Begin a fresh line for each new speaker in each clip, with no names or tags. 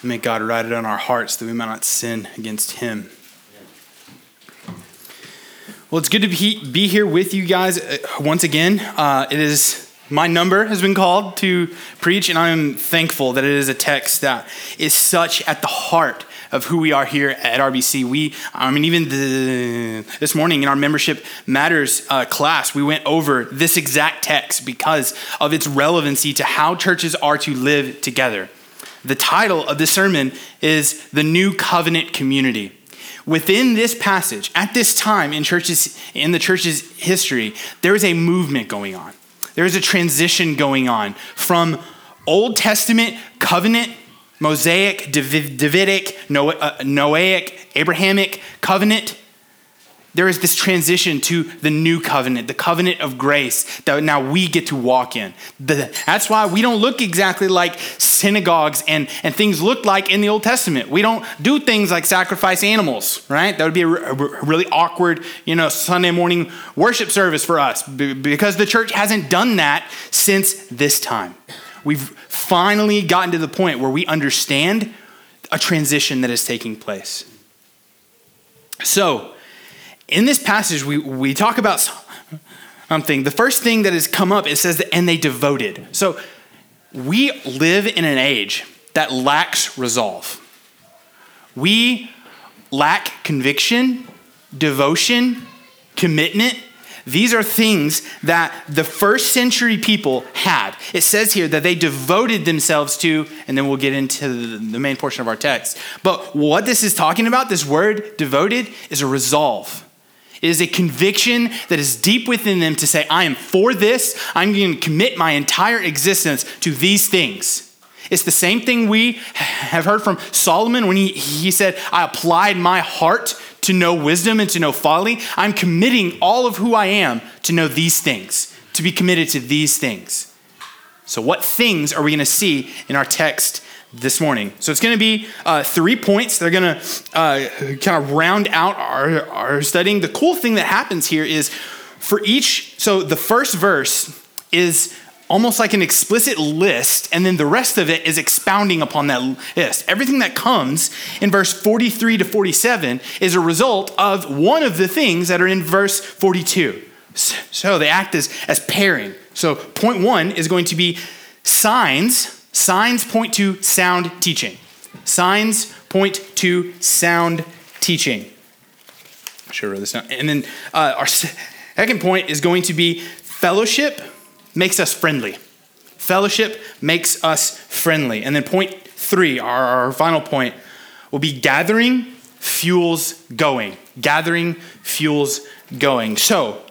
And may God write it on our hearts that we might not sin against Him. Well, it's good to be, here with you guys uh, once again. Uh, it is my number has been called to preach, and I am thankful that it is a text that is such at the heart of who we are here at RBC. We, I mean, even the, this morning in our membership matters uh, class, we went over this exact text because of its relevancy to how churches are to live together. The title of this sermon is The New Covenant Community. Within this passage, at this time in churches in the church's history, there is a movement going on. There is a transition going on from Old Testament covenant Mosaic, Davidic, uh, Noahic, Abrahamic covenant, there is this transition to the new covenant, the covenant of grace that now we get to walk in. that's why we don't look exactly like synagogues and, and things look like in the Old Testament. We don't do things like sacrifice animals, right? That would be a, a really awkward, you know, Sunday morning worship service for us because the church hasn't done that since this time. We've finally gotten to the point where we understand a transition that is taking place. So, in this passage, we, we talk about something. The first thing that has come up, it says that, and they devoted. So, we live in an age that lacks resolve. We lack conviction, devotion, commitment, these are things that the first century people had. It says here that they devoted themselves to, and then we'll get into the main portion of our text. But what this is talking about, this word devoted, is a resolve. It is a conviction that is deep within them to say, I am for this. I'm going to commit my entire existence to these things. It's the same thing we have heard from Solomon when he, he said, I applied my heart to know wisdom and to know folly. I'm committing all of who I am to know these things, to be committed to these things. So, what things are we going to see in our text this morning? So, it's going to be uh, three points. They're going to uh, kind of round out our, our studying. The cool thing that happens here is for each, so the first verse is almost like an explicit list, and then the rest of it is expounding upon that list. Everything that comes in verse 43 to 47 is a result of one of the things that are in verse 42. So they act as, as pairing. So point one is going to be signs. Signs point to sound teaching. Signs point to sound teaching. I should wrote this down. And then uh, our second point is going to be fellowship makes us friendly. Fellowship makes us friendly. And then point three, our, our final point, will be gathering fuels going. Gathering fuels going. So,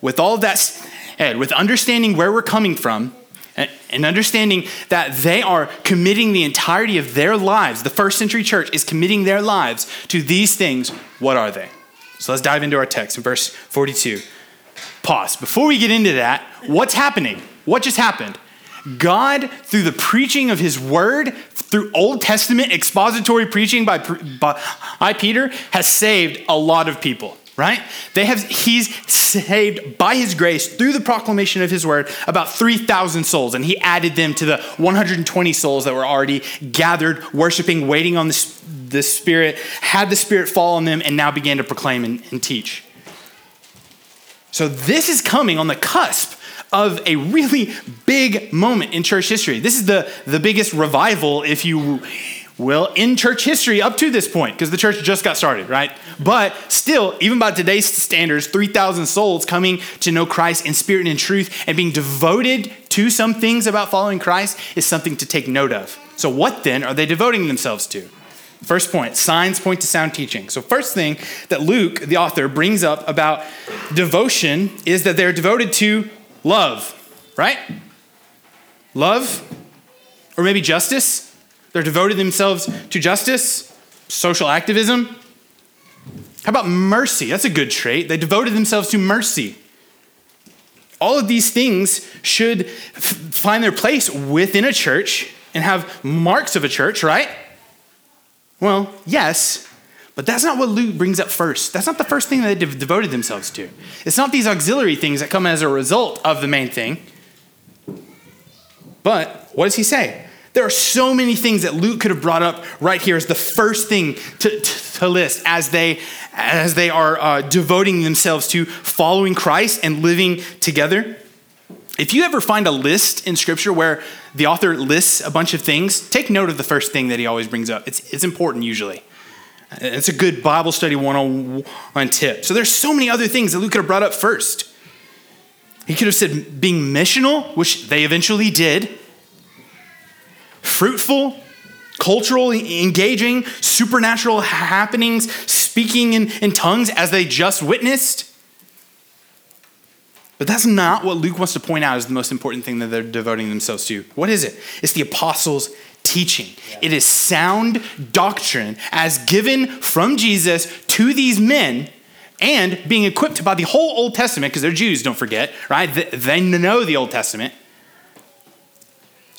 with all that said, with understanding where we're coming from, and understanding that they are committing the entirety of their lives, the first century church is committing their lives to these things, what are they? So let's dive into our text in verse 42. Pause. Before we get into that, what's happening? What just happened? God, through the preaching of his word, through Old Testament expository preaching by, by Peter, has saved a lot of people, right? They have, he's saved by his grace through the proclamation of his word about 3,000 souls, and he added them to the 120 souls that were already gathered, worshiping, waiting on the, the Spirit, had the Spirit fall on them, and now began to proclaim and, and teach. So this is coming on the cusp of a really big moment in church history. This is the, the biggest revival, if you will, in church history up to this point, because the church just got started, right? But still, even by today's standards, 3,000 souls coming to know Christ in spirit and in truth and being devoted to some things about following Christ is something to take note of. So, what then are they devoting themselves to? First point signs point to sound teaching. So, first thing that Luke, the author, brings up about devotion is that they're devoted to love, right? Love, or maybe justice. They're devoted themselves to justice, social activism. How about mercy? That's a good trait. They devoted themselves to mercy. All of these things should f- find their place within a church and have marks of a church, right? Well, yes, but that's not what Luke brings up first. That's not the first thing that they devoted themselves to. It's not these auxiliary things that come as a result of the main thing. But what does he say? There are so many things that Luke could have brought up right here as the first thing to, to, to list as they, as they are uh, devoting themselves to following Christ and living together. If you ever find a list in Scripture where the author lists a bunch of things, take note of the first thing that he always brings up. It's, it's important usually. It's a good Bible study one on one tip. So there's so many other things that Luke could have brought up first. He could have said being missional, which they eventually did, fruitful, cultural, engaging, supernatural happenings, speaking in, in tongues as they just witnessed. But that's not what Luke wants to point out as the most important thing that they're devoting themselves to. What is it? It's the apostles' teaching. It is sound doctrine as given from Jesus to these men and being equipped by the whole Old Testament, because they're Jews, don't forget, right? They know the Old Testament.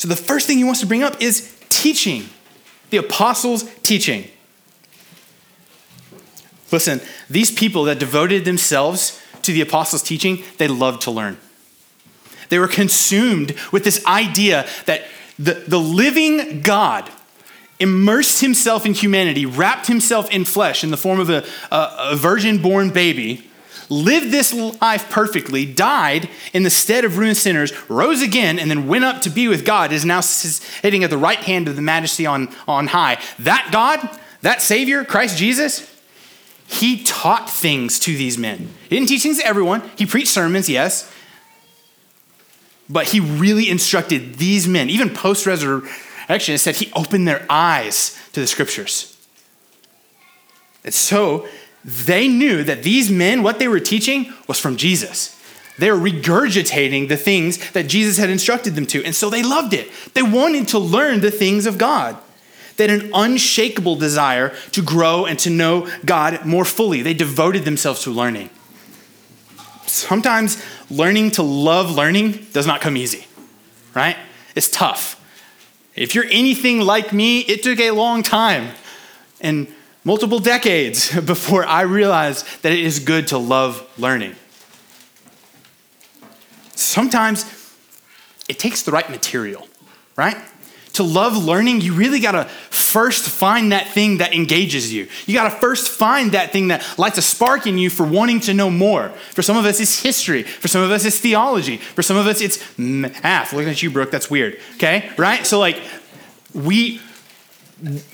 So the first thing he wants to bring up is teaching, the apostles' teaching. Listen, these people that devoted themselves to the apostles' teaching, they loved to learn. They were consumed with this idea that the, the living God immersed himself in humanity, wrapped himself in flesh in the form of a, a, a virgin born baby, lived this life perfectly, died in the stead of ruined sinners, rose again, and then went up to be with God, is now sitting at the right hand of the majesty on, on high. That God, that Savior, Christ Jesus, he taught things to these men. He didn't teach things to everyone. He preached sermons, yes. But he really instructed these men, even post resurrection, it said he opened their eyes to the scriptures. And so they knew that these men, what they were teaching was from Jesus. They were regurgitating the things that Jesus had instructed them to. And so they loved it. They wanted to learn the things of God. They had an unshakable desire to grow and to know God more fully. They devoted themselves to learning. Sometimes learning to love learning does not come easy, right? It's tough. If you're anything like me, it took a long time and multiple decades before I realized that it is good to love learning. Sometimes it takes the right material, right? To love learning, you really gotta first find that thing that engages you. You gotta first find that thing that lights a spark in you for wanting to know more. For some of us, it's history. For some of us, it's theology. For some of us, it's math. Looking at you, Brooke, that's weird. Okay, right? So, like, we.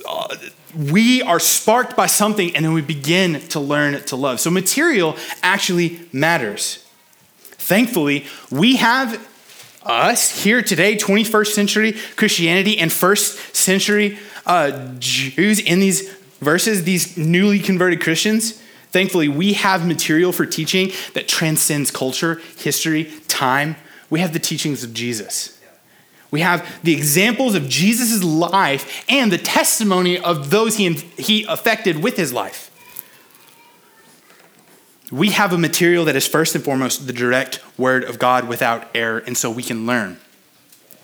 Uh, we are sparked by something and then we begin to learn to love. So, material actually matters. Thankfully, we have us here today, 21st century Christianity and first century uh, Jews in these verses, these newly converted Christians, thankfully, we have material for teaching that transcends culture, history, time. We have the teachings of Jesus. We have the examples of Jesus' life and the testimony of those he, he affected with his life. We have a material that is first and foremost the direct word of God without error, and so we can learn.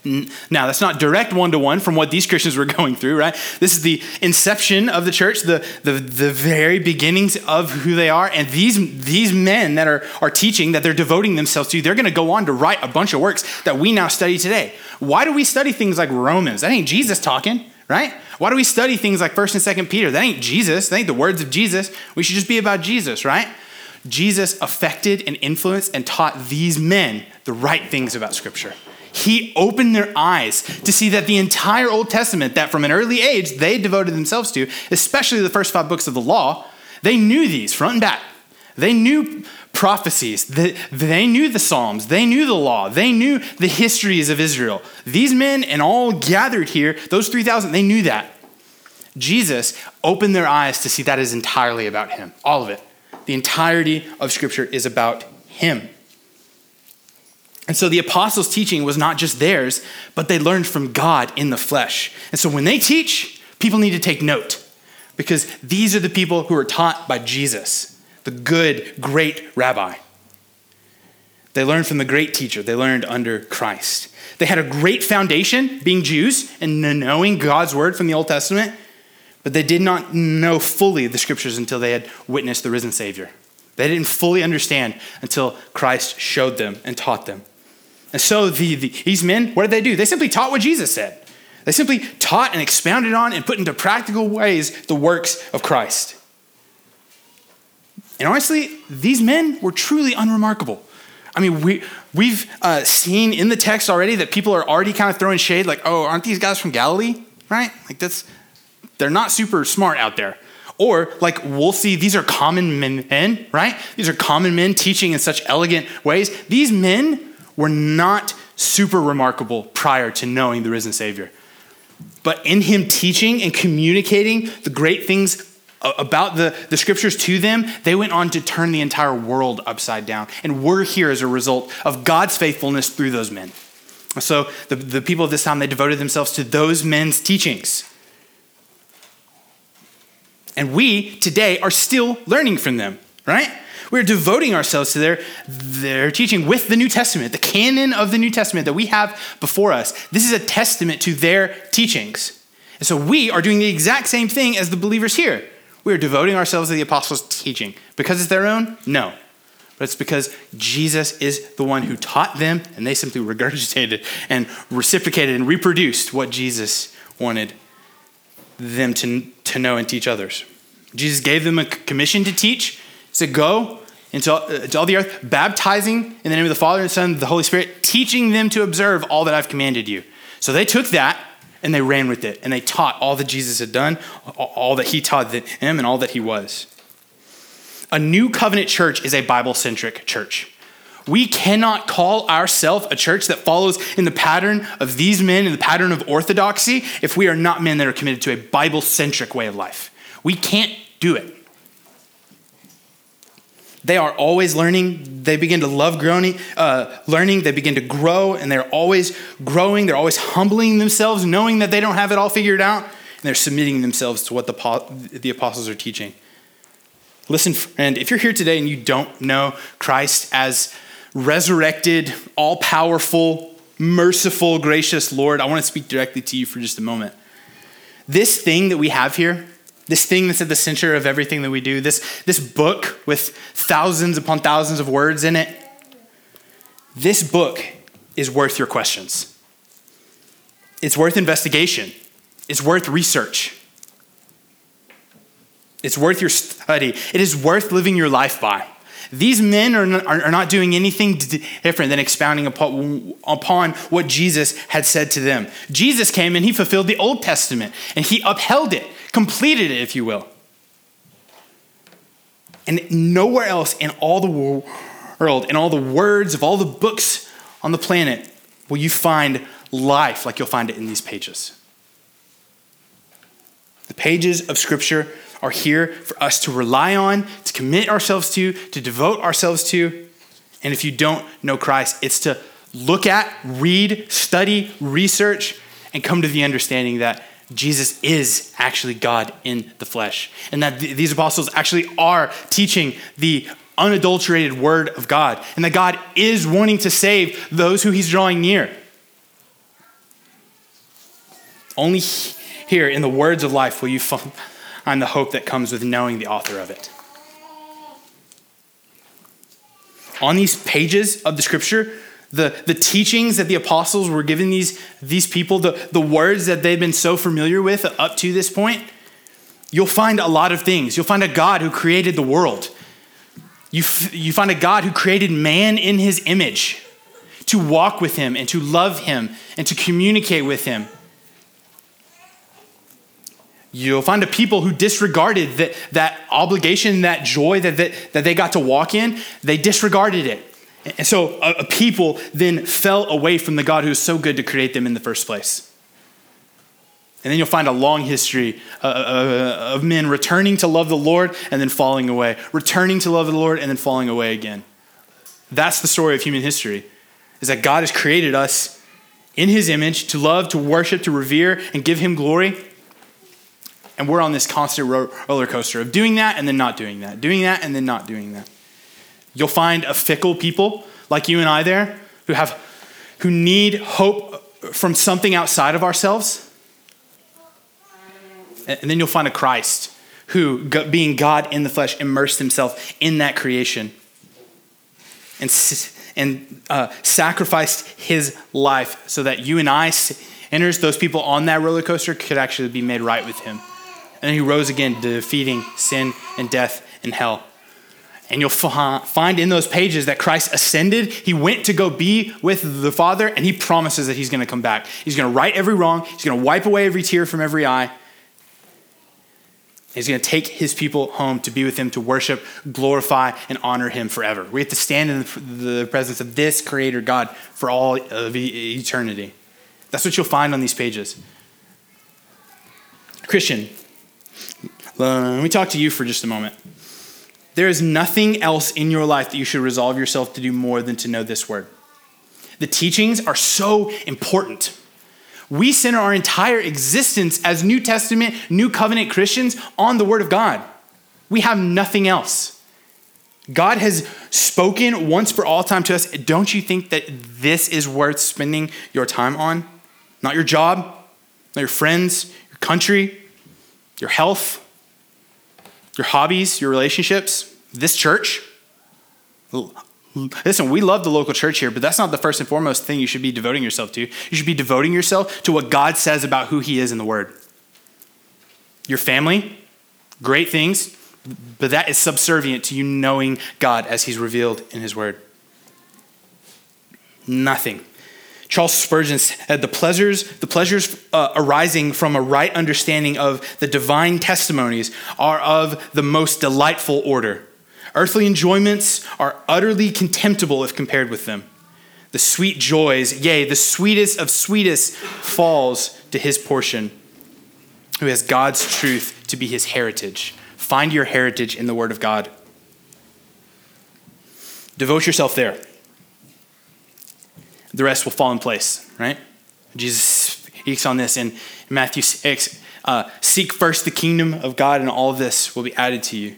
Now, that's not direct one to one from what these Christians were going through, right? This is the inception of the church, the, the, the very beginnings of who they are. And these, these men that are, are teaching, that they're devoting themselves to, they're going to go on to write a bunch of works that we now study today. Why do we study things like Romans? That ain't Jesus talking, right? Why do we study things like 1st and 2nd Peter? That ain't Jesus. That ain't the words of Jesus. We should just be about Jesus, right? Jesus affected and influenced and taught these men the right things about Scripture. He opened their eyes to see that the entire Old Testament, that from an early age they devoted themselves to, especially the first five books of the law, they knew these front and back. They knew prophecies, they knew the Psalms, they knew the law, they knew the histories of Israel. These men and all gathered here, those 3,000, they knew that. Jesus opened their eyes to see that is entirely about him, all of it the entirety of Scripture is about him. And so the apostles' teaching was not just theirs, but they learned from God in the flesh. And so when they teach, people need to take note because these are the people who are taught by Jesus, the good, great rabbi. They learned from the great teacher, they learned under Christ. They had a great foundation, being Jews and knowing God's word from the Old Testament. But they did not know fully the scriptures until they had witnessed the risen Savior. They didn't fully understand until Christ showed them and taught them. And so the, the, these men, what did they do? They simply taught what Jesus said. They simply taught and expounded on and put into practical ways the works of Christ. And honestly, these men were truly unremarkable. I mean, we, we've uh, seen in the text already that people are already kind of throwing shade, like, oh, aren't these guys from Galilee? Right? Like, that's, they're not super smart out there. Or, like, we'll see these are common men, right? These are common men teaching in such elegant ways. These men were not super remarkable prior to knowing the risen Savior. But in him teaching and communicating the great things about the, the scriptures to them, they went on to turn the entire world upside down. And we're here as a result of God's faithfulness through those men. So the, the people of this time, they devoted themselves to those men's teachings. And we today are still learning from them, right? We're devoting ourselves to their, their teaching with the New Testament, the canon of the New Testament that we have before us. This is a testament to their teachings. And so we are doing the exact same thing as the believers here. We are devoting ourselves to the apostles' teaching. Because it's their own? No. But it's because Jesus is the one who taught them, and they simply regurgitated and reciprocated and reproduced what Jesus wanted them to, to know and teach others. Jesus gave them a commission to teach. He said, Go into all, uh, to all the earth, baptizing in the name of the Father and Son and the Holy Spirit, teaching them to observe all that I've commanded you. So they took that and they ran with it and they taught all that Jesus had done, all that he taught them, and all that he was. A new covenant church is a Bible centric church. We cannot call ourselves a church that follows in the pattern of these men, in the pattern of orthodoxy, if we are not men that are committed to a Bible centric way of life. We can't do it. They are always learning. They begin to love growing, uh, learning. They begin to grow, and they're always growing. They're always humbling themselves, knowing that they don't have it all figured out, and they're submitting themselves to what the, the apostles are teaching. Listen, friend, if you're here today and you don't know Christ as resurrected, all powerful, merciful, gracious Lord, I want to speak directly to you for just a moment. This thing that we have here, this thing that's at the center of everything that we do, this, this book with thousands upon thousands of words in it, this book is worth your questions. It's worth investigation. It's worth research. It's worth your study. It is worth living your life by. These men are not, are not doing anything different than expounding upon, upon what Jesus had said to them. Jesus came and he fulfilled the Old Testament and he upheld it completed it, if you will. And nowhere else in all the world, in all the words of all the books on the planet, will you find life like you'll find it in these pages. The pages of Scripture are here for us to rely on, to commit ourselves to, to devote ourselves to. And if you don't know Christ, it's to look at, read, study, research, and come to the understanding that Jesus is actually God in the flesh, and that th- these apostles actually are teaching the unadulterated word of God, and that God is wanting to save those who he's drawing near. Only here in the words of life will you find the hope that comes with knowing the author of it. On these pages of the scripture, the, the teachings that the apostles were giving these, these people, the, the words that they've been so familiar with up to this point, you'll find a lot of things. You'll find a God who created the world. You, f- you find a God who created man in his image to walk with him and to love him and to communicate with him. You'll find a people who disregarded that, that obligation, that joy that, that, that they got to walk in, they disregarded it. And so a, a people then fell away from the God who was so good to create them in the first place. And then you'll find a long history uh, uh, of men returning to love the Lord and then falling away, returning to love the Lord and then falling away again. That's the story of human history, is that God has created us in his image to love, to worship, to revere, and give him glory. And we're on this constant roller coaster of doing that and then not doing that, doing that and then not doing that. You'll find a fickle people like you and I there who have who need hope from something outside of ourselves. And then you'll find a Christ who, being God in the flesh, immersed himself in that creation and, and uh, sacrificed his life so that you and I enters, those people on that roller coaster could actually be made right with him. And he rose again, defeating sin and death and hell. And you'll find in those pages that Christ ascended. He went to go be with the Father, and he promises that he's going to come back. He's going to right every wrong, he's going to wipe away every tear from every eye. He's going to take his people home to be with him, to worship, glorify, and honor him forever. We have to stand in the presence of this Creator God for all of eternity. That's what you'll find on these pages. Christian, let me talk to you for just a moment. There is nothing else in your life that you should resolve yourself to do more than to know this word. The teachings are so important. We center our entire existence as New Testament, New Covenant Christians on the Word of God. We have nothing else. God has spoken once for all time to us. Don't you think that this is worth spending your time on? Not your job, not your friends, your country, your health, your hobbies, your relationships, this church. Listen, we love the local church here, but that's not the first and foremost thing you should be devoting yourself to. You should be devoting yourself to what God says about who He is in the Word. Your family, great things, but that is subservient to you knowing God as He's revealed in His Word. Nothing Charles Spurgeon said the pleasures, the pleasures uh, arising from a right understanding of the divine testimonies are of the most delightful order. Earthly enjoyments are utterly contemptible if compared with them. The sweet joys, yea, the sweetest of sweetest, falls to his portion, who has God's truth to be his heritage. Find your heritage in the Word of God. Devote yourself there the rest will fall in place, right? Jesus speaks on this in Matthew 6. Uh, Seek first the kingdom of God, and all this will be added to you.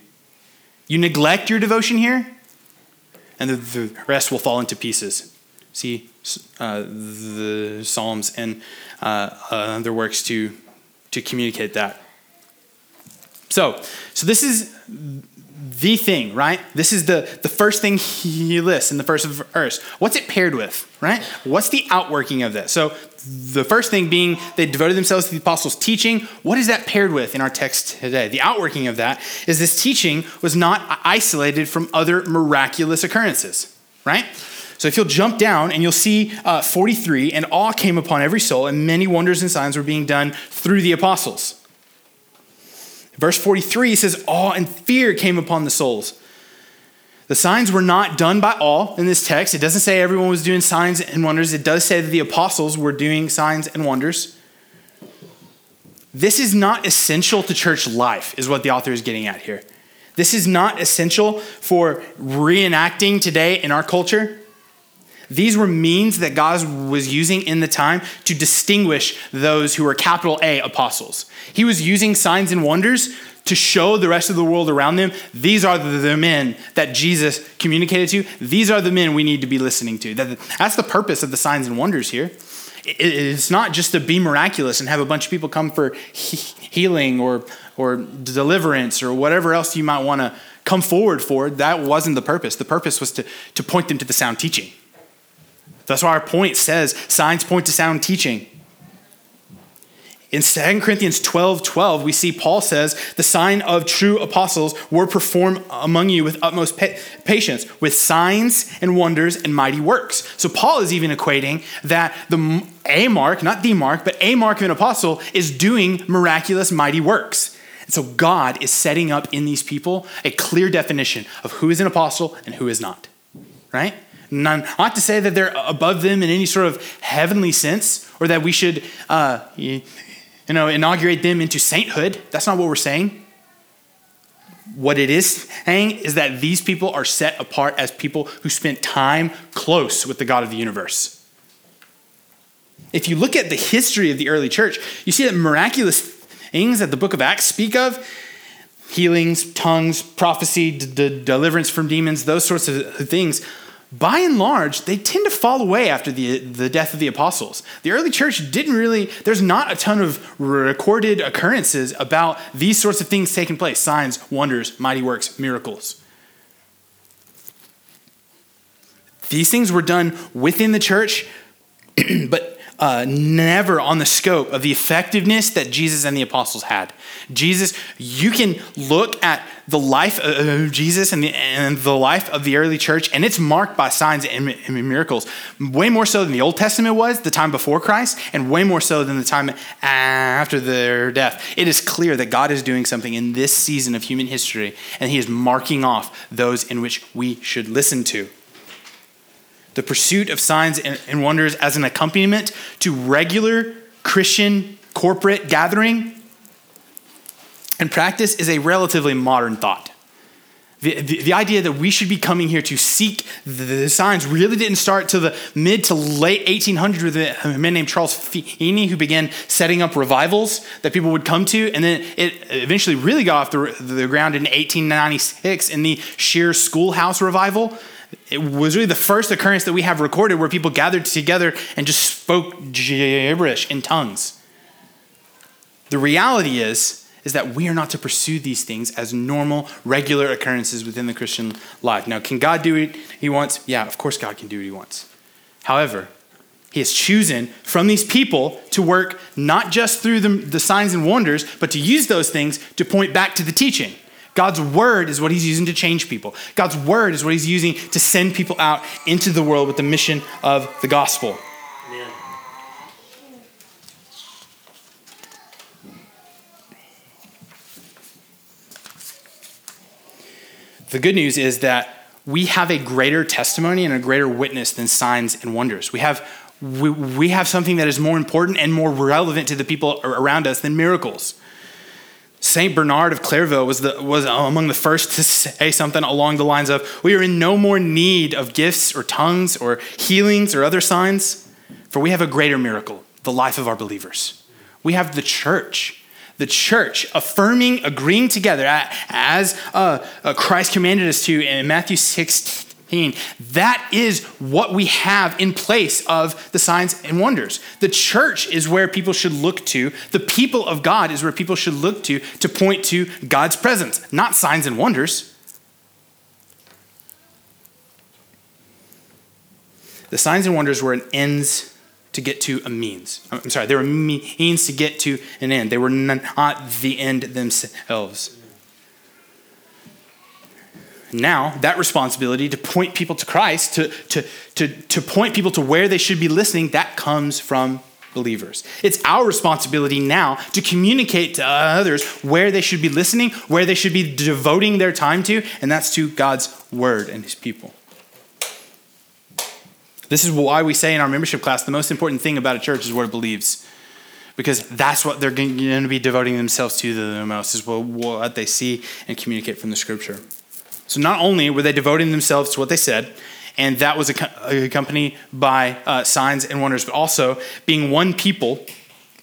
You neglect your devotion here, and the, the rest will fall into pieces. See uh, the Psalms and uh, other works to, to communicate that. So, so this is the thing, right? This is the, the first thing he lists in the first verse. What's it paired with, right? What's the outworking of this? So, the first thing being they devoted themselves to the apostles' teaching. What is that paired with in our text today? The outworking of that is this teaching was not isolated from other miraculous occurrences, right? So, if you'll jump down and you'll see uh, 43, and awe came upon every soul, and many wonders and signs were being done through the apostles. Verse 43 says, Awe and fear came upon the souls. The signs were not done by all in this text. It doesn't say everyone was doing signs and wonders. It does say that the apostles were doing signs and wonders. This is not essential to church life, is what the author is getting at here. This is not essential for reenacting today in our culture. These were means that God was using in the time to distinguish those who were capital A apostles. He was using signs and wonders to show the rest of the world around them these are the men that Jesus communicated to. These are the men we need to be listening to. That's the purpose of the signs and wonders here. It's not just to be miraculous and have a bunch of people come for healing or, or deliverance or whatever else you might want to come forward for. That wasn't the purpose. The purpose was to, to point them to the sound teaching. That's why our point says signs point to sound teaching. In 2 Corinthians 12 12, we see Paul says, The sign of true apostles were performed among you with utmost pa- patience, with signs and wonders and mighty works. So Paul is even equating that the a mark, not the mark, but a mark of an apostle is doing miraculous, mighty works. And so God is setting up in these people a clear definition of who is an apostle and who is not, right? Not to say that they're above them in any sort of heavenly sense or that we should, uh, you know, inaugurate them into sainthood. That's not what we're saying. What it is saying is that these people are set apart as people who spent time close with the God of the universe. If you look at the history of the early church, you see that miraculous things that the book of Acts speak of healings, tongues, prophecy, d- d- deliverance from demons, those sorts of things by and large, they tend to fall away after the, the death of the apostles. The early church didn't really, there's not a ton of recorded occurrences about these sorts of things taking place signs, wonders, mighty works, miracles. These things were done within the church, but uh, never on the scope of the effectiveness that Jesus and the apostles had. Jesus, you can look at the life of Jesus and the, and the life of the early church, and it's marked by signs and, and miracles, way more so than the Old Testament was, the time before Christ, and way more so than the time after their death. It is clear that God is doing something in this season of human history, and He is marking off those in which we should listen to the pursuit of signs and wonders as an accompaniment to regular Christian corporate gathering and practice is a relatively modern thought. The, the, the, idea that we should be coming here to seek the, the signs really didn't start till the mid to late 1800s with a man named Charles Finney who began setting up revivals that people would come to. And then it eventually really got off the, the ground in 1896 in the Shearer Schoolhouse Revival it was really the first occurrence that we have recorded where people gathered together and just spoke gibberish in tongues. The reality is, is that we are not to pursue these things as normal, regular occurrences within the Christian life. Now, can God do what He wants? Yeah, of course, God can do what He wants. However, He has chosen from these people to work not just through the, the signs and wonders, but to use those things to point back to the teaching. God's word is what he's using to change people. God's word is what he's using to send people out into the world with the mission of the gospel. The good news is that we have a greater testimony and a greater witness than signs and wonders. We have, we, we have something that is more important and more relevant to the people around us than miracles. St. Bernard of Clairvaux was, the, was among the first to say something along the lines of We are in no more need of gifts or tongues or healings or other signs, for we have a greater miracle the life of our believers. We have the church. The church affirming, agreeing together as uh, uh, Christ commanded us to in Matthew 16 that is what we have in place of the signs and wonders. The church is where people should look to. The people of God is where people should look to to point to God's presence, not signs and wonders. The signs and wonders were an ends to get to a means. I'm sorry, they were means to get to an end. They were not the end themselves now that responsibility to point people to Christ, to, to, to, to point people to where they should be listening, that comes from believers. It's our responsibility now to communicate to others where they should be listening, where they should be devoting their time to, and that's to God's word and his people. This is why we say in our membership class the most important thing about a church is what it believes. Because that's what they're going to be devoting themselves to the most, is what they see and communicate from the scripture. So not only were they devoting themselves to what they said, and that was accompanied by uh, signs and wonders, but also being one people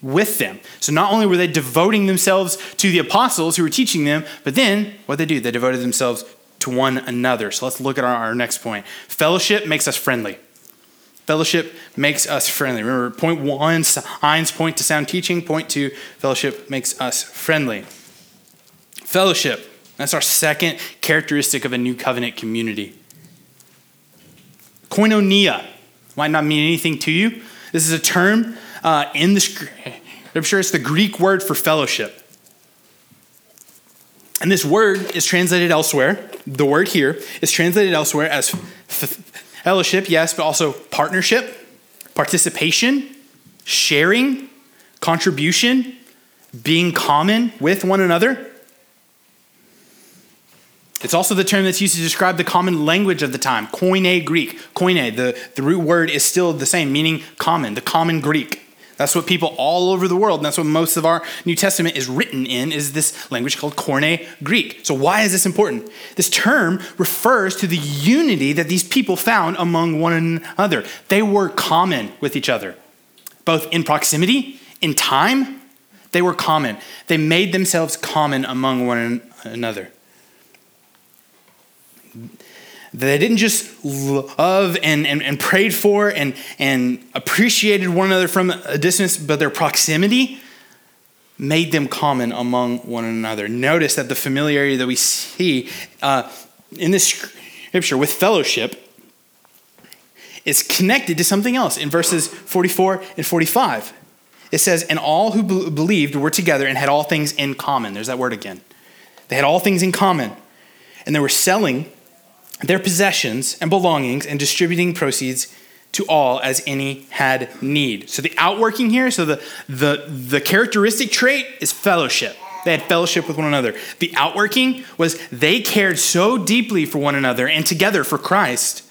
with them. So not only were they devoting themselves to the apostles who were teaching them, but then what they do, they devoted themselves to one another. So let's look at our, our next point. Fellowship makes us friendly. Fellowship makes us friendly. Remember, point one, signs point to sound teaching. Point two, fellowship makes us friendly. Fellowship that's our second characteristic of a new covenant community. Koinonia might not mean anything to you. This is a term uh, in the scripture, I'm sure it's the Greek word for fellowship. And this word is translated elsewhere. The word here is translated elsewhere as fellowship, yes, but also partnership, participation, sharing, contribution, being common with one another. It's also the term that's used to describe the common language of the time, Koine Greek. Koine, the, the root word is still the same, meaning common, the common Greek. That's what people all over the world, and that's what most of our New Testament is written in, is this language called Koine Greek. So why is this important? This term refers to the unity that these people found among one another. They were common with each other, both in proximity, in time, they were common. They made themselves common among one another. They didn't just love and, and, and prayed for and, and appreciated one another from a distance, but their proximity made them common among one another. Notice that the familiarity that we see uh, in this scripture with fellowship is connected to something else in verses 44 and 45. It says, And all who be- believed were together and had all things in common. There's that word again. They had all things in common. And they were selling their possessions and belongings and distributing proceeds to all as any had need. So the outworking here, so the, the, the characteristic trait is fellowship. They had fellowship with one another. The outworking was they cared so deeply for one another and together for Christ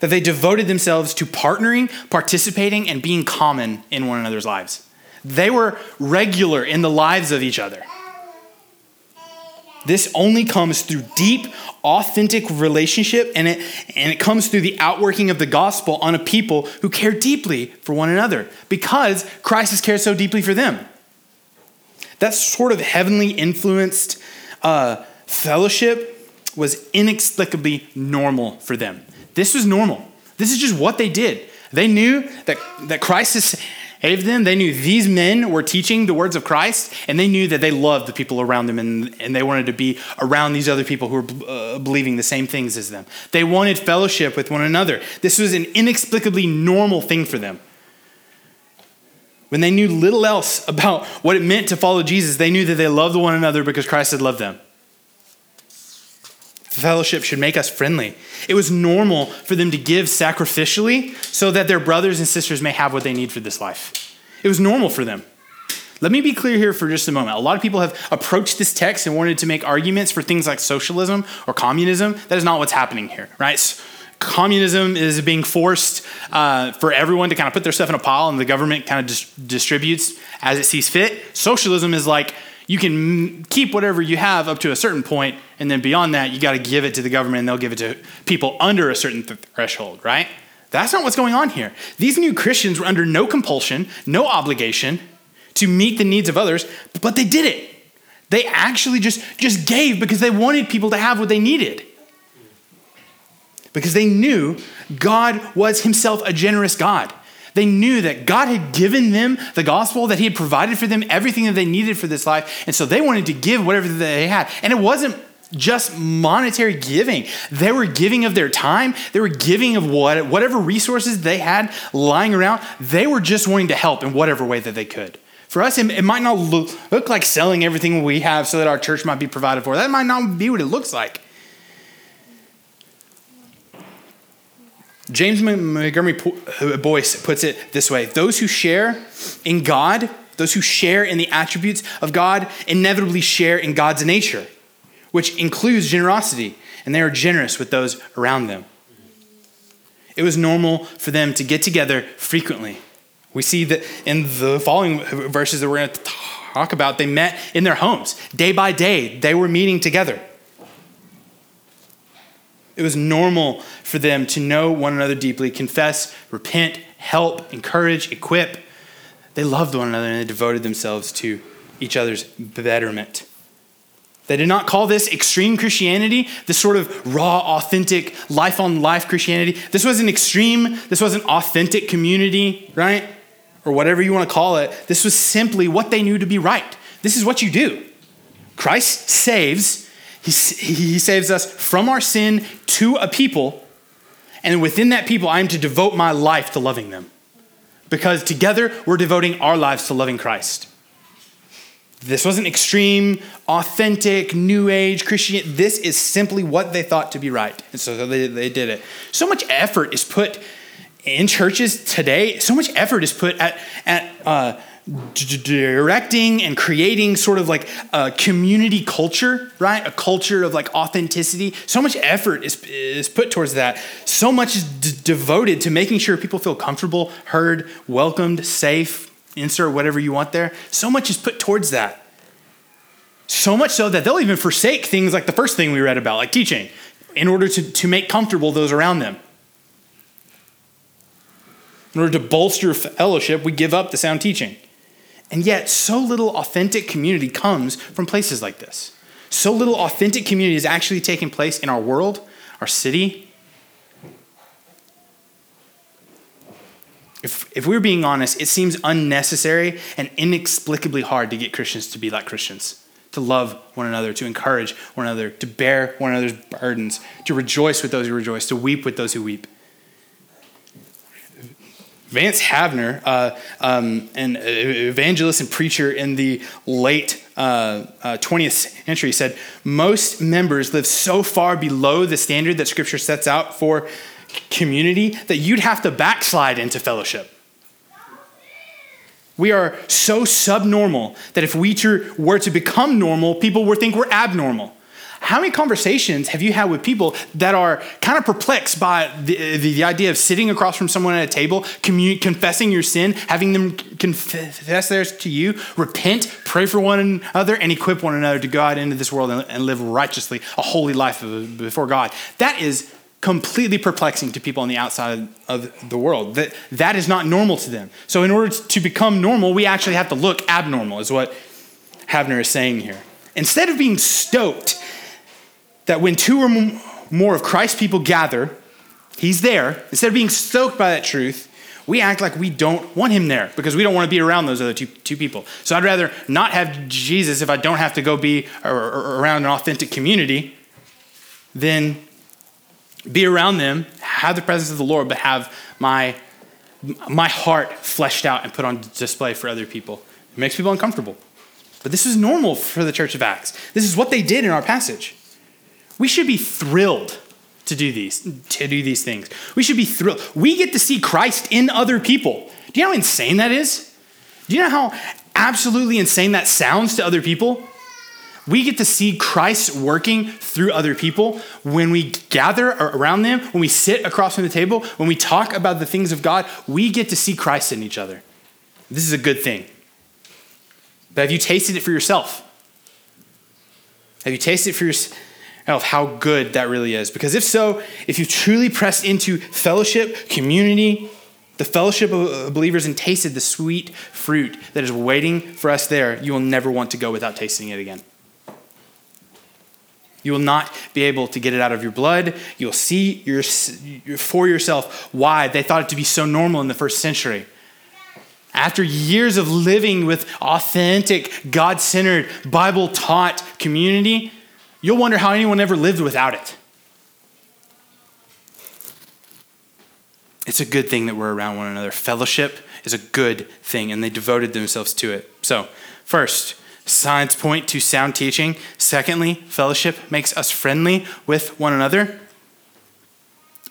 that they devoted themselves to partnering, participating, and being common in one another's lives. They were regular in the lives of each other. This only comes through deep, authentic relationship, and it, and it comes through the outworking of the gospel on a people who care deeply for one another because Christ has cared so deeply for them. That sort of heavenly influenced uh, fellowship was inexplicably normal for them. This was normal. This is just what they did. They knew that, that Christ has saved them. They knew these men were teaching the words of Christ, and they knew that they loved the people around them, and, and they wanted to be around these other people who were uh, believing the same things as them. They wanted fellowship with one another. This was an inexplicably normal thing for them. When they knew little else about what it meant to follow Jesus, they knew that they loved one another because Christ had loved them. Fellowship should make us friendly. It was normal for them to give sacrificially so that their brothers and sisters may have what they need for this life. It was normal for them. Let me be clear here for just a moment. A lot of people have approached this text and wanted to make arguments for things like socialism or communism. That is not what's happening here, right? communism is being forced uh, for everyone to kind of put their stuff in a pile and the government kind of dis- distributes as it sees fit. Socialism is like you can keep whatever you have up to a certain point, and then beyond that, you got to give it to the government and they'll give it to people under a certain th- threshold, right? That's not what's going on here. These new Christians were under no compulsion, no obligation to meet the needs of others, but they did it. They actually just, just gave because they wanted people to have what they needed because they knew God was himself a generous God. They knew that God had given them the gospel, that He had provided for them everything that they needed for this life. And so they wanted to give whatever they had. And it wasn't just monetary giving. They were giving of their time, they were giving of what, whatever resources they had lying around. They were just wanting to help in whatever way that they could. For us, it, it might not look, look like selling everything we have so that our church might be provided for. That might not be what it looks like. James Montgomery uh, Boice puts it this way Those who share in God, those who share in the attributes of God, inevitably share in God's nature, which includes generosity, and they are generous with those around them. It was normal for them to get together frequently. We see that in the following verses that we're going to talk about, they met in their homes. Day by day, they were meeting together. It was normal for them to know one another deeply, confess, repent, help, encourage, equip. They loved one another and they devoted themselves to each other's betterment. They did not call this extreme Christianity, this sort of raw, authentic, life on life Christianity. This was an extreme, this was an authentic community, right? Or whatever you want to call it. This was simply what they knew to be right. This is what you do. Christ saves, he, he saves us from our sin to a people, and within that people, I am to devote my life to loving them. Because together, we're devoting our lives to loving Christ. This wasn't extreme, authentic, new age Christian. This is simply what they thought to be right. And so they, they did it. So much effort is put in churches today, so much effort is put at, at uh, directing and creating sort of like a community culture, right? A culture of like authenticity. So much effort is, is put towards that. So much is d- devoted to making sure people feel comfortable, heard, welcomed, safe, insert whatever you want there. So much is put towards that. So much so that they'll even forsake things like the first thing we read about, like teaching, in order to, to make comfortable those around them. In order to bolster fellowship, we give up the sound teaching. And yet, so little authentic community comes from places like this. So little authentic community is actually taking place in our world, our city. If, if we're being honest, it seems unnecessary and inexplicably hard to get Christians to be like Christians, to love one another, to encourage one another, to bear one another's burdens, to rejoice with those who rejoice, to weep with those who weep. Vance Havner, uh, um, an evangelist and preacher in the late uh, uh, 20th century, said most members live so far below the standard that Scripture sets out for community that you'd have to backslide into fellowship. We are so subnormal that if we were to become normal, people would think we're abnormal. How many conversations have you had with people that are kind of perplexed by the, the, the idea of sitting across from someone at a table, commun- confessing your sin, having them confess theirs to you, repent, pray for one another, and equip one another to go out into this world and, and live righteously, a holy life before God? That is completely perplexing to people on the outside of the world. That, that is not normal to them. So, in order to become normal, we actually have to look abnormal, is what Havner is saying here. Instead of being stoked that when two or more of Christ's people gather, he's there. Instead of being stoked by that truth, we act like we don't want him there because we don't want to be around those other two, two people. So I'd rather not have Jesus if I don't have to go be around an authentic community than be around them, have the presence of the Lord, but have my, my heart fleshed out and put on display for other people. It makes people uncomfortable. But this is normal for the church of Acts. This is what they did in our passage. We should be thrilled to do these to do these things. We should be thrilled. We get to see Christ in other people. Do you know how insane that is? Do you know how absolutely insane that sounds to other people? We get to see Christ working through other people when we gather around them, when we sit across from the table, when we talk about the things of God, we get to see Christ in each other. This is a good thing. But have you tasted it for yourself? Have you tasted it for yourself? Of how good that really is. Because if so, if you've truly pressed into fellowship, community, the fellowship of believers, and tasted the sweet fruit that is waiting for us there, you will never want to go without tasting it again. You will not be able to get it out of your blood. You'll see your, for yourself why they thought it to be so normal in the first century. After years of living with authentic, God centered, Bible taught community, You'll wonder how anyone ever lived without it. It's a good thing that we're around one another. Fellowship is a good thing, and they devoted themselves to it. So, first, signs point to sound teaching. Secondly, fellowship makes us friendly with one another.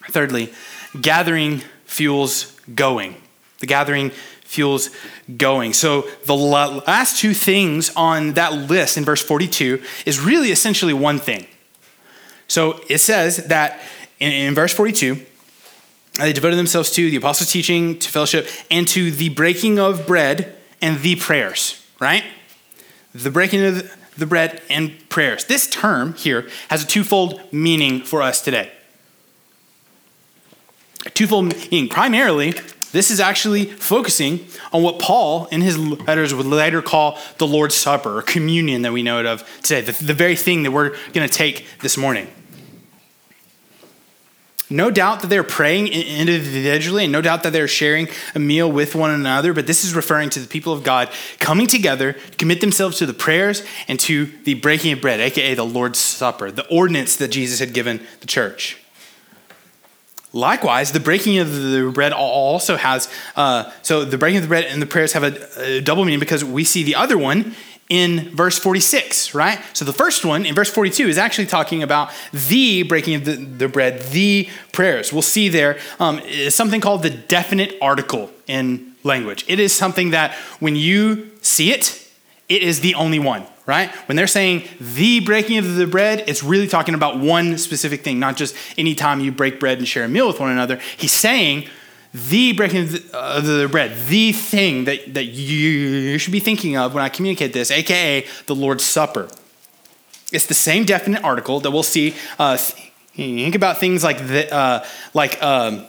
Thirdly, gathering fuels going. The gathering fuels going. So the last two things on that list in verse 42 is really essentially one thing. So it says that in, in verse 42, they devoted themselves to the apostles' teaching, to fellowship, and to the breaking of bread and the prayers, right? The breaking of the bread and prayers. This term here has a twofold meaning for us today. A twofold meaning. Primarily, this is actually focusing on what Paul in his letters would later call the Lord's Supper or communion that we know it of today, the, the very thing that we're going to take this morning. No doubt that they're praying individually, and no doubt that they're sharing a meal with one another, but this is referring to the people of God coming together to commit themselves to the prayers and to the breaking of bread, aka the Lord's Supper, the ordinance that Jesus had given the church. Likewise, the breaking of the bread also has, uh, so the breaking of the bread and the prayers have a, a double meaning because we see the other one in verse 46, right? So the first one in verse 42 is actually talking about the breaking of the, the bread, the prayers. We'll see there um, is something called the definite article in language. It is something that when you see it, it is the only one right? When they're saying the breaking of the bread, it's really talking about one specific thing, not just anytime you break bread and share a meal with one another. He's saying the breaking of the, uh, the bread, the thing that, that you should be thinking of when I communicate this, aka the Lord's Supper. It's the same definite article that we'll see. Uh, think about things like the, uh, like um,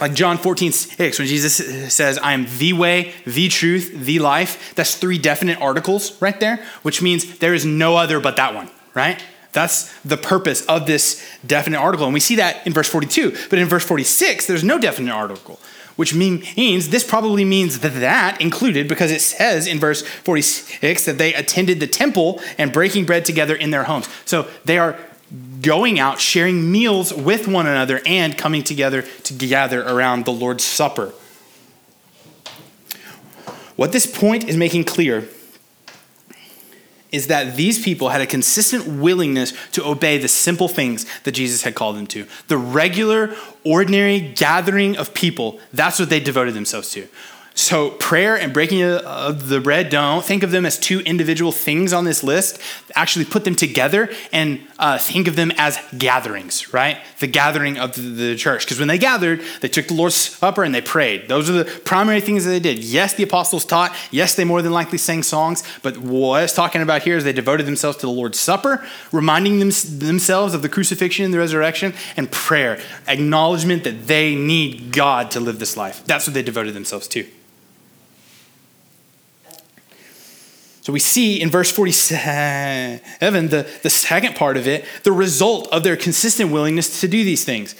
like John 14, 6, when Jesus says, I am the way, the truth, the life, that's three definite articles right there, which means there is no other but that one, right? That's the purpose of this definite article. And we see that in verse 42. But in verse 46, there's no definite article, which means this probably means that that included because it says in verse 46 that they attended the temple and breaking bread together in their homes. So they are going out, sharing meals with one another, and coming together to gather around the Lord's Supper. What this point is making clear is that these people had a consistent willingness to obey the simple things that Jesus had called them to. The regular, ordinary gathering of people, that's what they devoted themselves to. So, prayer and breaking of the bread, don't think of them as two individual things on this list. Actually, put them together and uh, think of them as gatherings, right? The gathering of the church. Because when they gathered, they took the Lord's Supper and they prayed. Those are the primary things that they did. Yes, the apostles taught. Yes, they more than likely sang songs. But what it's talking about here is they devoted themselves to the Lord's Supper, reminding them, themselves of the crucifixion and the resurrection, and prayer, acknowledgement that they need God to live this life. That's what they devoted themselves to. So we see in verse 47, the, the second part of it, the result of their consistent willingness to do these things.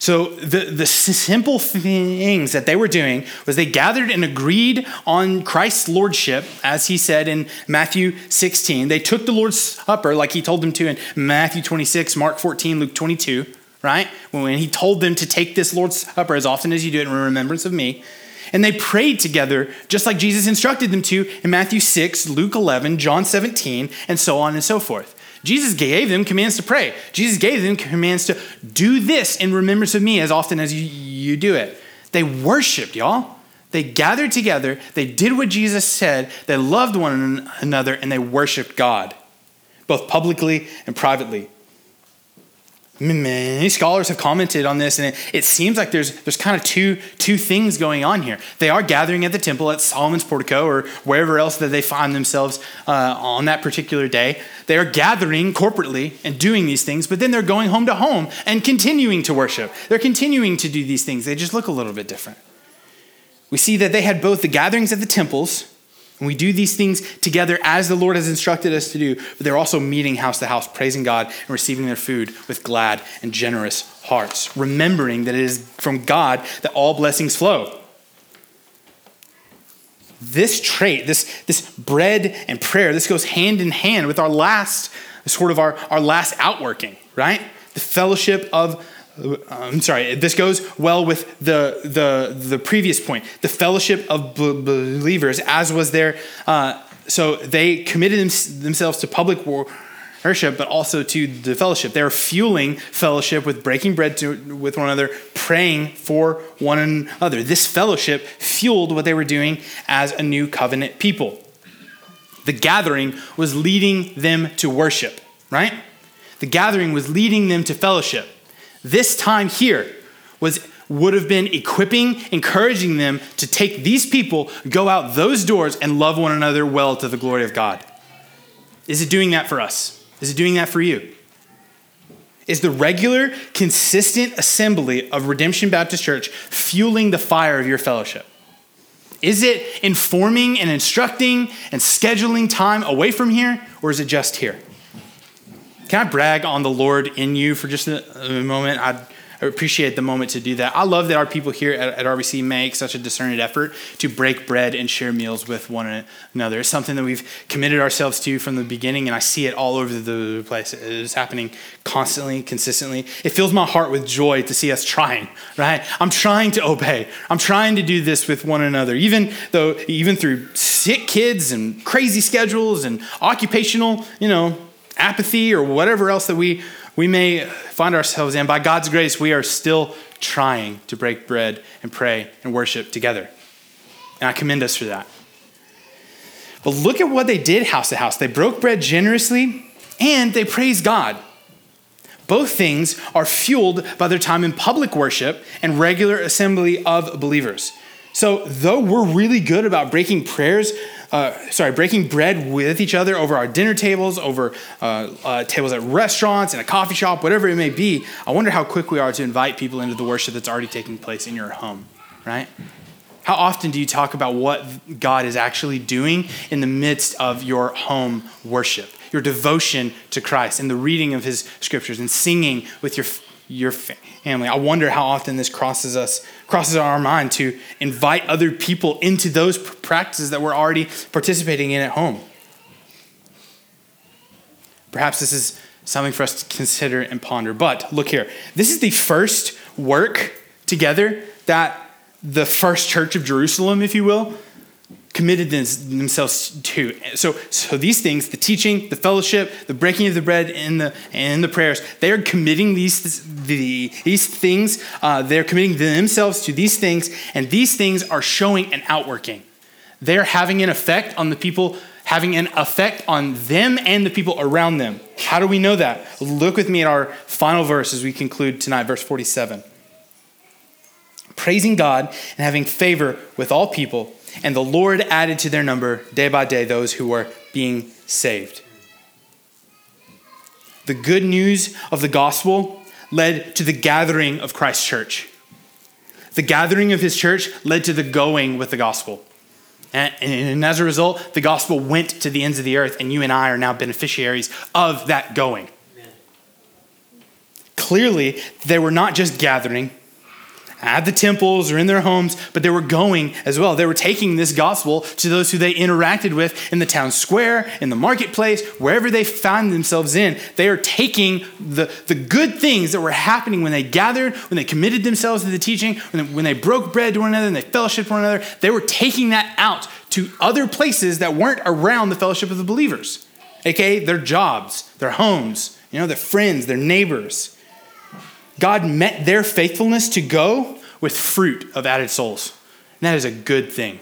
So the, the simple things that they were doing was they gathered and agreed on Christ's lordship, as he said in Matthew 16. They took the Lord's Supper like he told them to in Matthew 26, Mark 14, Luke 22, right? When he told them to take this Lord's Supper as often as you do it in remembrance of me. And they prayed together just like Jesus instructed them to in Matthew 6, Luke 11, John 17, and so on and so forth. Jesus gave them commands to pray. Jesus gave them commands to do this in remembrance of me as often as you, you do it. They worshiped, y'all. They gathered together, they did what Jesus said, they loved one another, and they worshiped God, both publicly and privately. Many scholars have commented on this, and it, it, seems like there's, there's kind of two, two things going on here. They are gathering at the temple at Solomon's portico or wherever else that they find themselves uh, on that particular day. They are gathering corporately and doing these things, but then they're going home to home and continuing to worship. They're continuing to do these things. They just look a little bit different. We see that they had both the gatherings at the temples and we do these things together as the Lord has instructed us to do, but they're also meeting house to house, praising God and receiving their food with glad and generous hearts, remembering that it is from God that all blessings flow. This trait, this, this bread and prayer, this goes hand in hand with our last, sort of our, our last outworking, right? The fellowship of I'm sorry, this goes well with the, the, the previous point the fellowship of believers, as was there. Uh, so they committed themselves to public worship, but also to the fellowship. They're fueling fellowship with breaking bread to, with one another, praying for one another. This fellowship fueled what they were doing as a new covenant people. The gathering was leading them to worship, right? The gathering was leading them to fellowship. This time here was would have been equipping, encouraging them to take these people, go out those doors, and love one another well to the glory of God. Is it doing that for us? Is it doing that for you? Is the regular, consistent assembly of Redemption Baptist Church fueling the fire of your fellowship? Is it informing and instructing and scheduling time away from here, or is it just here? Can I brag on the Lord in you for just a, a moment? I'd, I appreciate the moment to do that. I love that our people here at, at, RBC make such a discerning effort to break bread and share meals with one another. It's something that we've committed ourselves to from the beginning, and I see it all over the place. It is happening constantly, consistently. It fills my heart with joy to see us trying, right? I'm trying to obey. I'm trying to do this with one another, even though, even through sick kids and crazy schedules and occupational, you know, apathy or whatever else that we, we may find ourselves in, by God's grace, we are still trying to break bread and pray and worship together. And I commend us for that. But look at what they did house to house. They broke bread generously and they praised God. Both things are fueled by their time in public worship and regular assembly of believers. So, though we're really good about breaking prayers uh, sorry, breaking bread with each other over our dinner tables, over uh, uh, tables at restaurants, in a coffee shop, whatever it may be, I wonder how quick we are to invite people into the worship that's already taking place in your home, right? How often do you talk about what God is actually doing in the midst of your home worship, your devotion to Christ, and the reading of His scriptures, and singing with your your family. I wonder how often this crosses us, crosses our mind to invite other people into those practices that we're already participating in at home. Perhaps this is something for us to consider and ponder. But look here. This is the first work together that the first church of Jerusalem, if you will, committed themselves to. So, so these things, the teaching, the fellowship, the breaking of the bread, and the and the prayers, they are committing these the, these things. Uh, they're committing themselves to these things, and these things are showing and outworking. They're having an effect on the people, having an effect on them and the people around them. How do we know that? Look with me at our final verse as we conclude tonight, verse 47. Praising God and having favor with all people and the Lord added to their number day by day those who were being saved. The good news of the gospel led to the gathering of Christ's church. The gathering of his church led to the going with the gospel. And, and, as a result, the gospel went to the ends of the earth, and you and I are now beneficiaries of that going. Amen. Clearly, they were not just gathering, at the temples or in their homes, but they were going as well. They were taking this gospel to those who they interacted with in the town square, in the marketplace, wherever they found themselves in. They are taking the, the good things that were happening when they gathered, when they committed themselves to the teaching, when they, when they broke bread to one another and they fellowshiped one another. They were taking that out to other places that weren't around the fellowship of the believers, aka their jobs, their homes, you know, their friends, their neighbors. God met their faithfulness to go with fruit of added souls. And that is a good thing.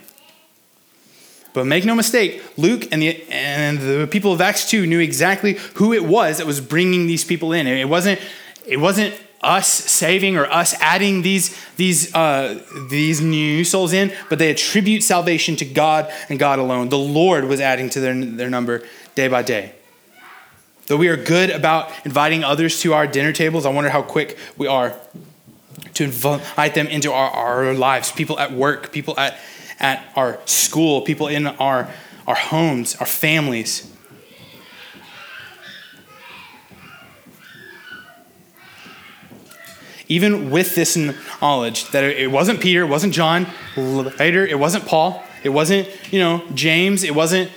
But make no mistake, Luke and the, and the people of Acts 2 knew exactly who it was that was bringing these people in. It wasn't, it wasn't us saving or us adding these, these, uh, these new souls in, but they attribute salvation to God and God alone. The Lord was adding to their, their number day by day. Though we are good about inviting others to our dinner tables, I wonder how quick we are to invite them into our, our lives. People at work, people at, at our school, people in our, our homes, our families. Even with this knowledge that it wasn't Peter, it wasn't John, later, it wasn't Paul, it wasn't, you know, James, it wasn't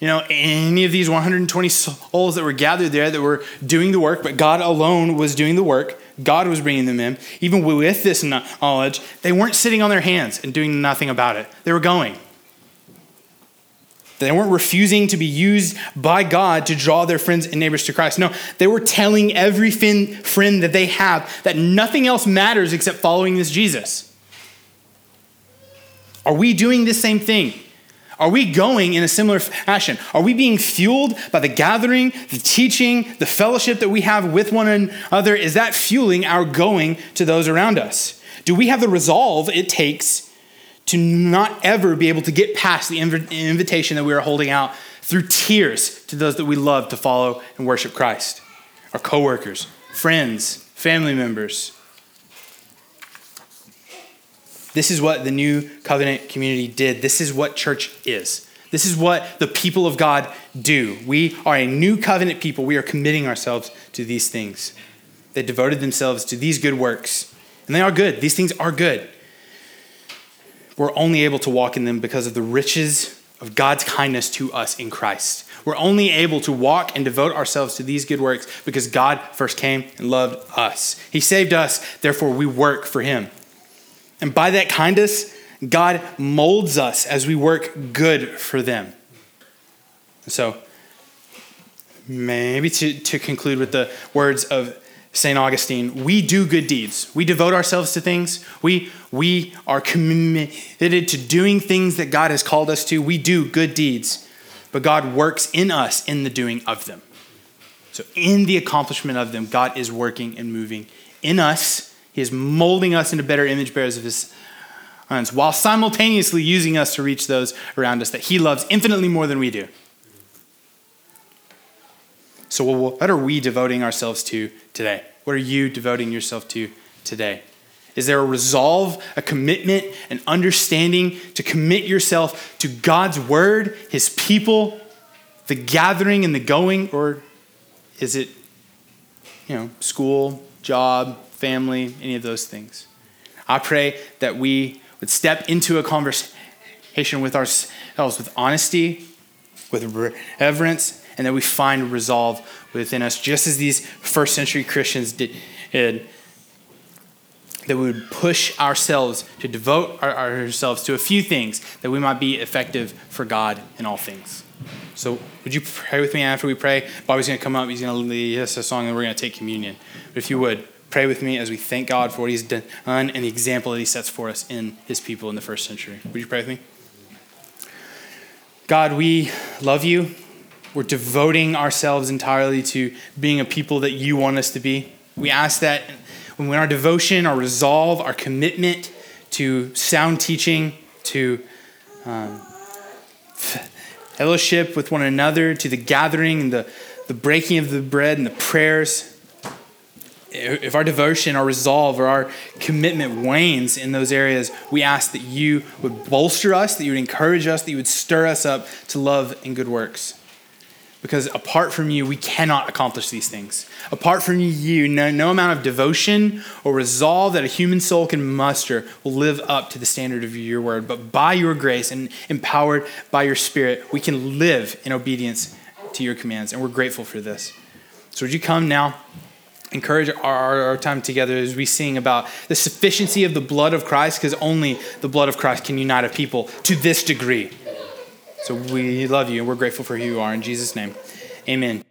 you know, any of these 120 souls that were gathered there that were doing the work, but God alone was doing the work. God was bringing them in. Even with this knowledge, they weren't sitting on their hands and doing nothing about it. They were going. They weren't refusing to be used by God to draw their friends and neighbors to Christ. No, they were telling every friend that they have that nothing else matters except following this Jesus. Are we doing the same thing? Are we going in a similar fashion? Are we being fueled by the gathering, the teaching, the fellowship that we have with one another? Is that fueling our going to those around us? Do we have the resolve it takes to not ever be able to get past the invitation that we are holding out through tears to those that we love to follow and worship Christ? Our coworkers, friends, family members, this is what the new covenant community did. This is what church is. This is what the people of God do. We are a new covenant people. We are committing ourselves to these things. They devoted themselves to these good works. And they are good. These things are good. We're only able to walk in them because of the riches of God's kindness to us in Christ. We're only able to walk and devote ourselves to these good works because God first came and loved us. He saved us, therefore, we work for Him. And by that kindness, God molds us as we work good for them. So, maybe to, to conclude with the words of St. Augustine, we do good deeds. We devote ourselves to things. We, we are committed to doing things that God has called us to. We do good deeds, but God works in us in the doing of them. So, in the accomplishment of them, God is working and moving in us he is molding us into better image bearers of His sons, while simultaneously using us to reach those around us that He loves infinitely more than we do. So, what are we devoting ourselves to today? What are you devoting yourself to today? Is there a resolve, a commitment, an understanding to commit yourself to God's word, His people, the gathering and the going? Or is it, you know, school, job, family, any of those things. I pray that we would step into a conversation with ourselves with honesty, with reverence, and that we find resolve within us, just as these first century Christians did. that we would push ourselves to devote our, ourselves to a few things that we might be effective for God in all things. So, would you pray with me after we pray? Bobby's going to come up, he's going to lead us a song, and we're going to take communion. But if you would, pray with me as we thank God for what He's done and the example that He sets for us in His people in the first century. Would you pray with me? God, we love you. We're devoting ourselves entirely to being a people that you want us to be. We ask that when our devotion, our resolve, our commitment to sound teaching, to um, fellowship with one another, to the gathering and the, the breaking of the bread and the prayers, if our devotion, our resolve, or our commitment wanes in those areas, we ask that you would bolster us, that you would encourage us, that you would stir us up to love and good works because apart from you, we cannot accomplish these things. Apart from you, no, no amount of devotion or resolve that a human soul can muster will live up to the standard of your word. But by your grace and empowered by your spirit, we can live in obedience to your commands. And we're grateful for this. So, would you come now? Encourage our, our time together as we sing about the sufficiency of the blood of Christ, because only the blood of Christ can unite a people to this degree. So we love you and we're grateful for who you are. In Jesus' name, amen.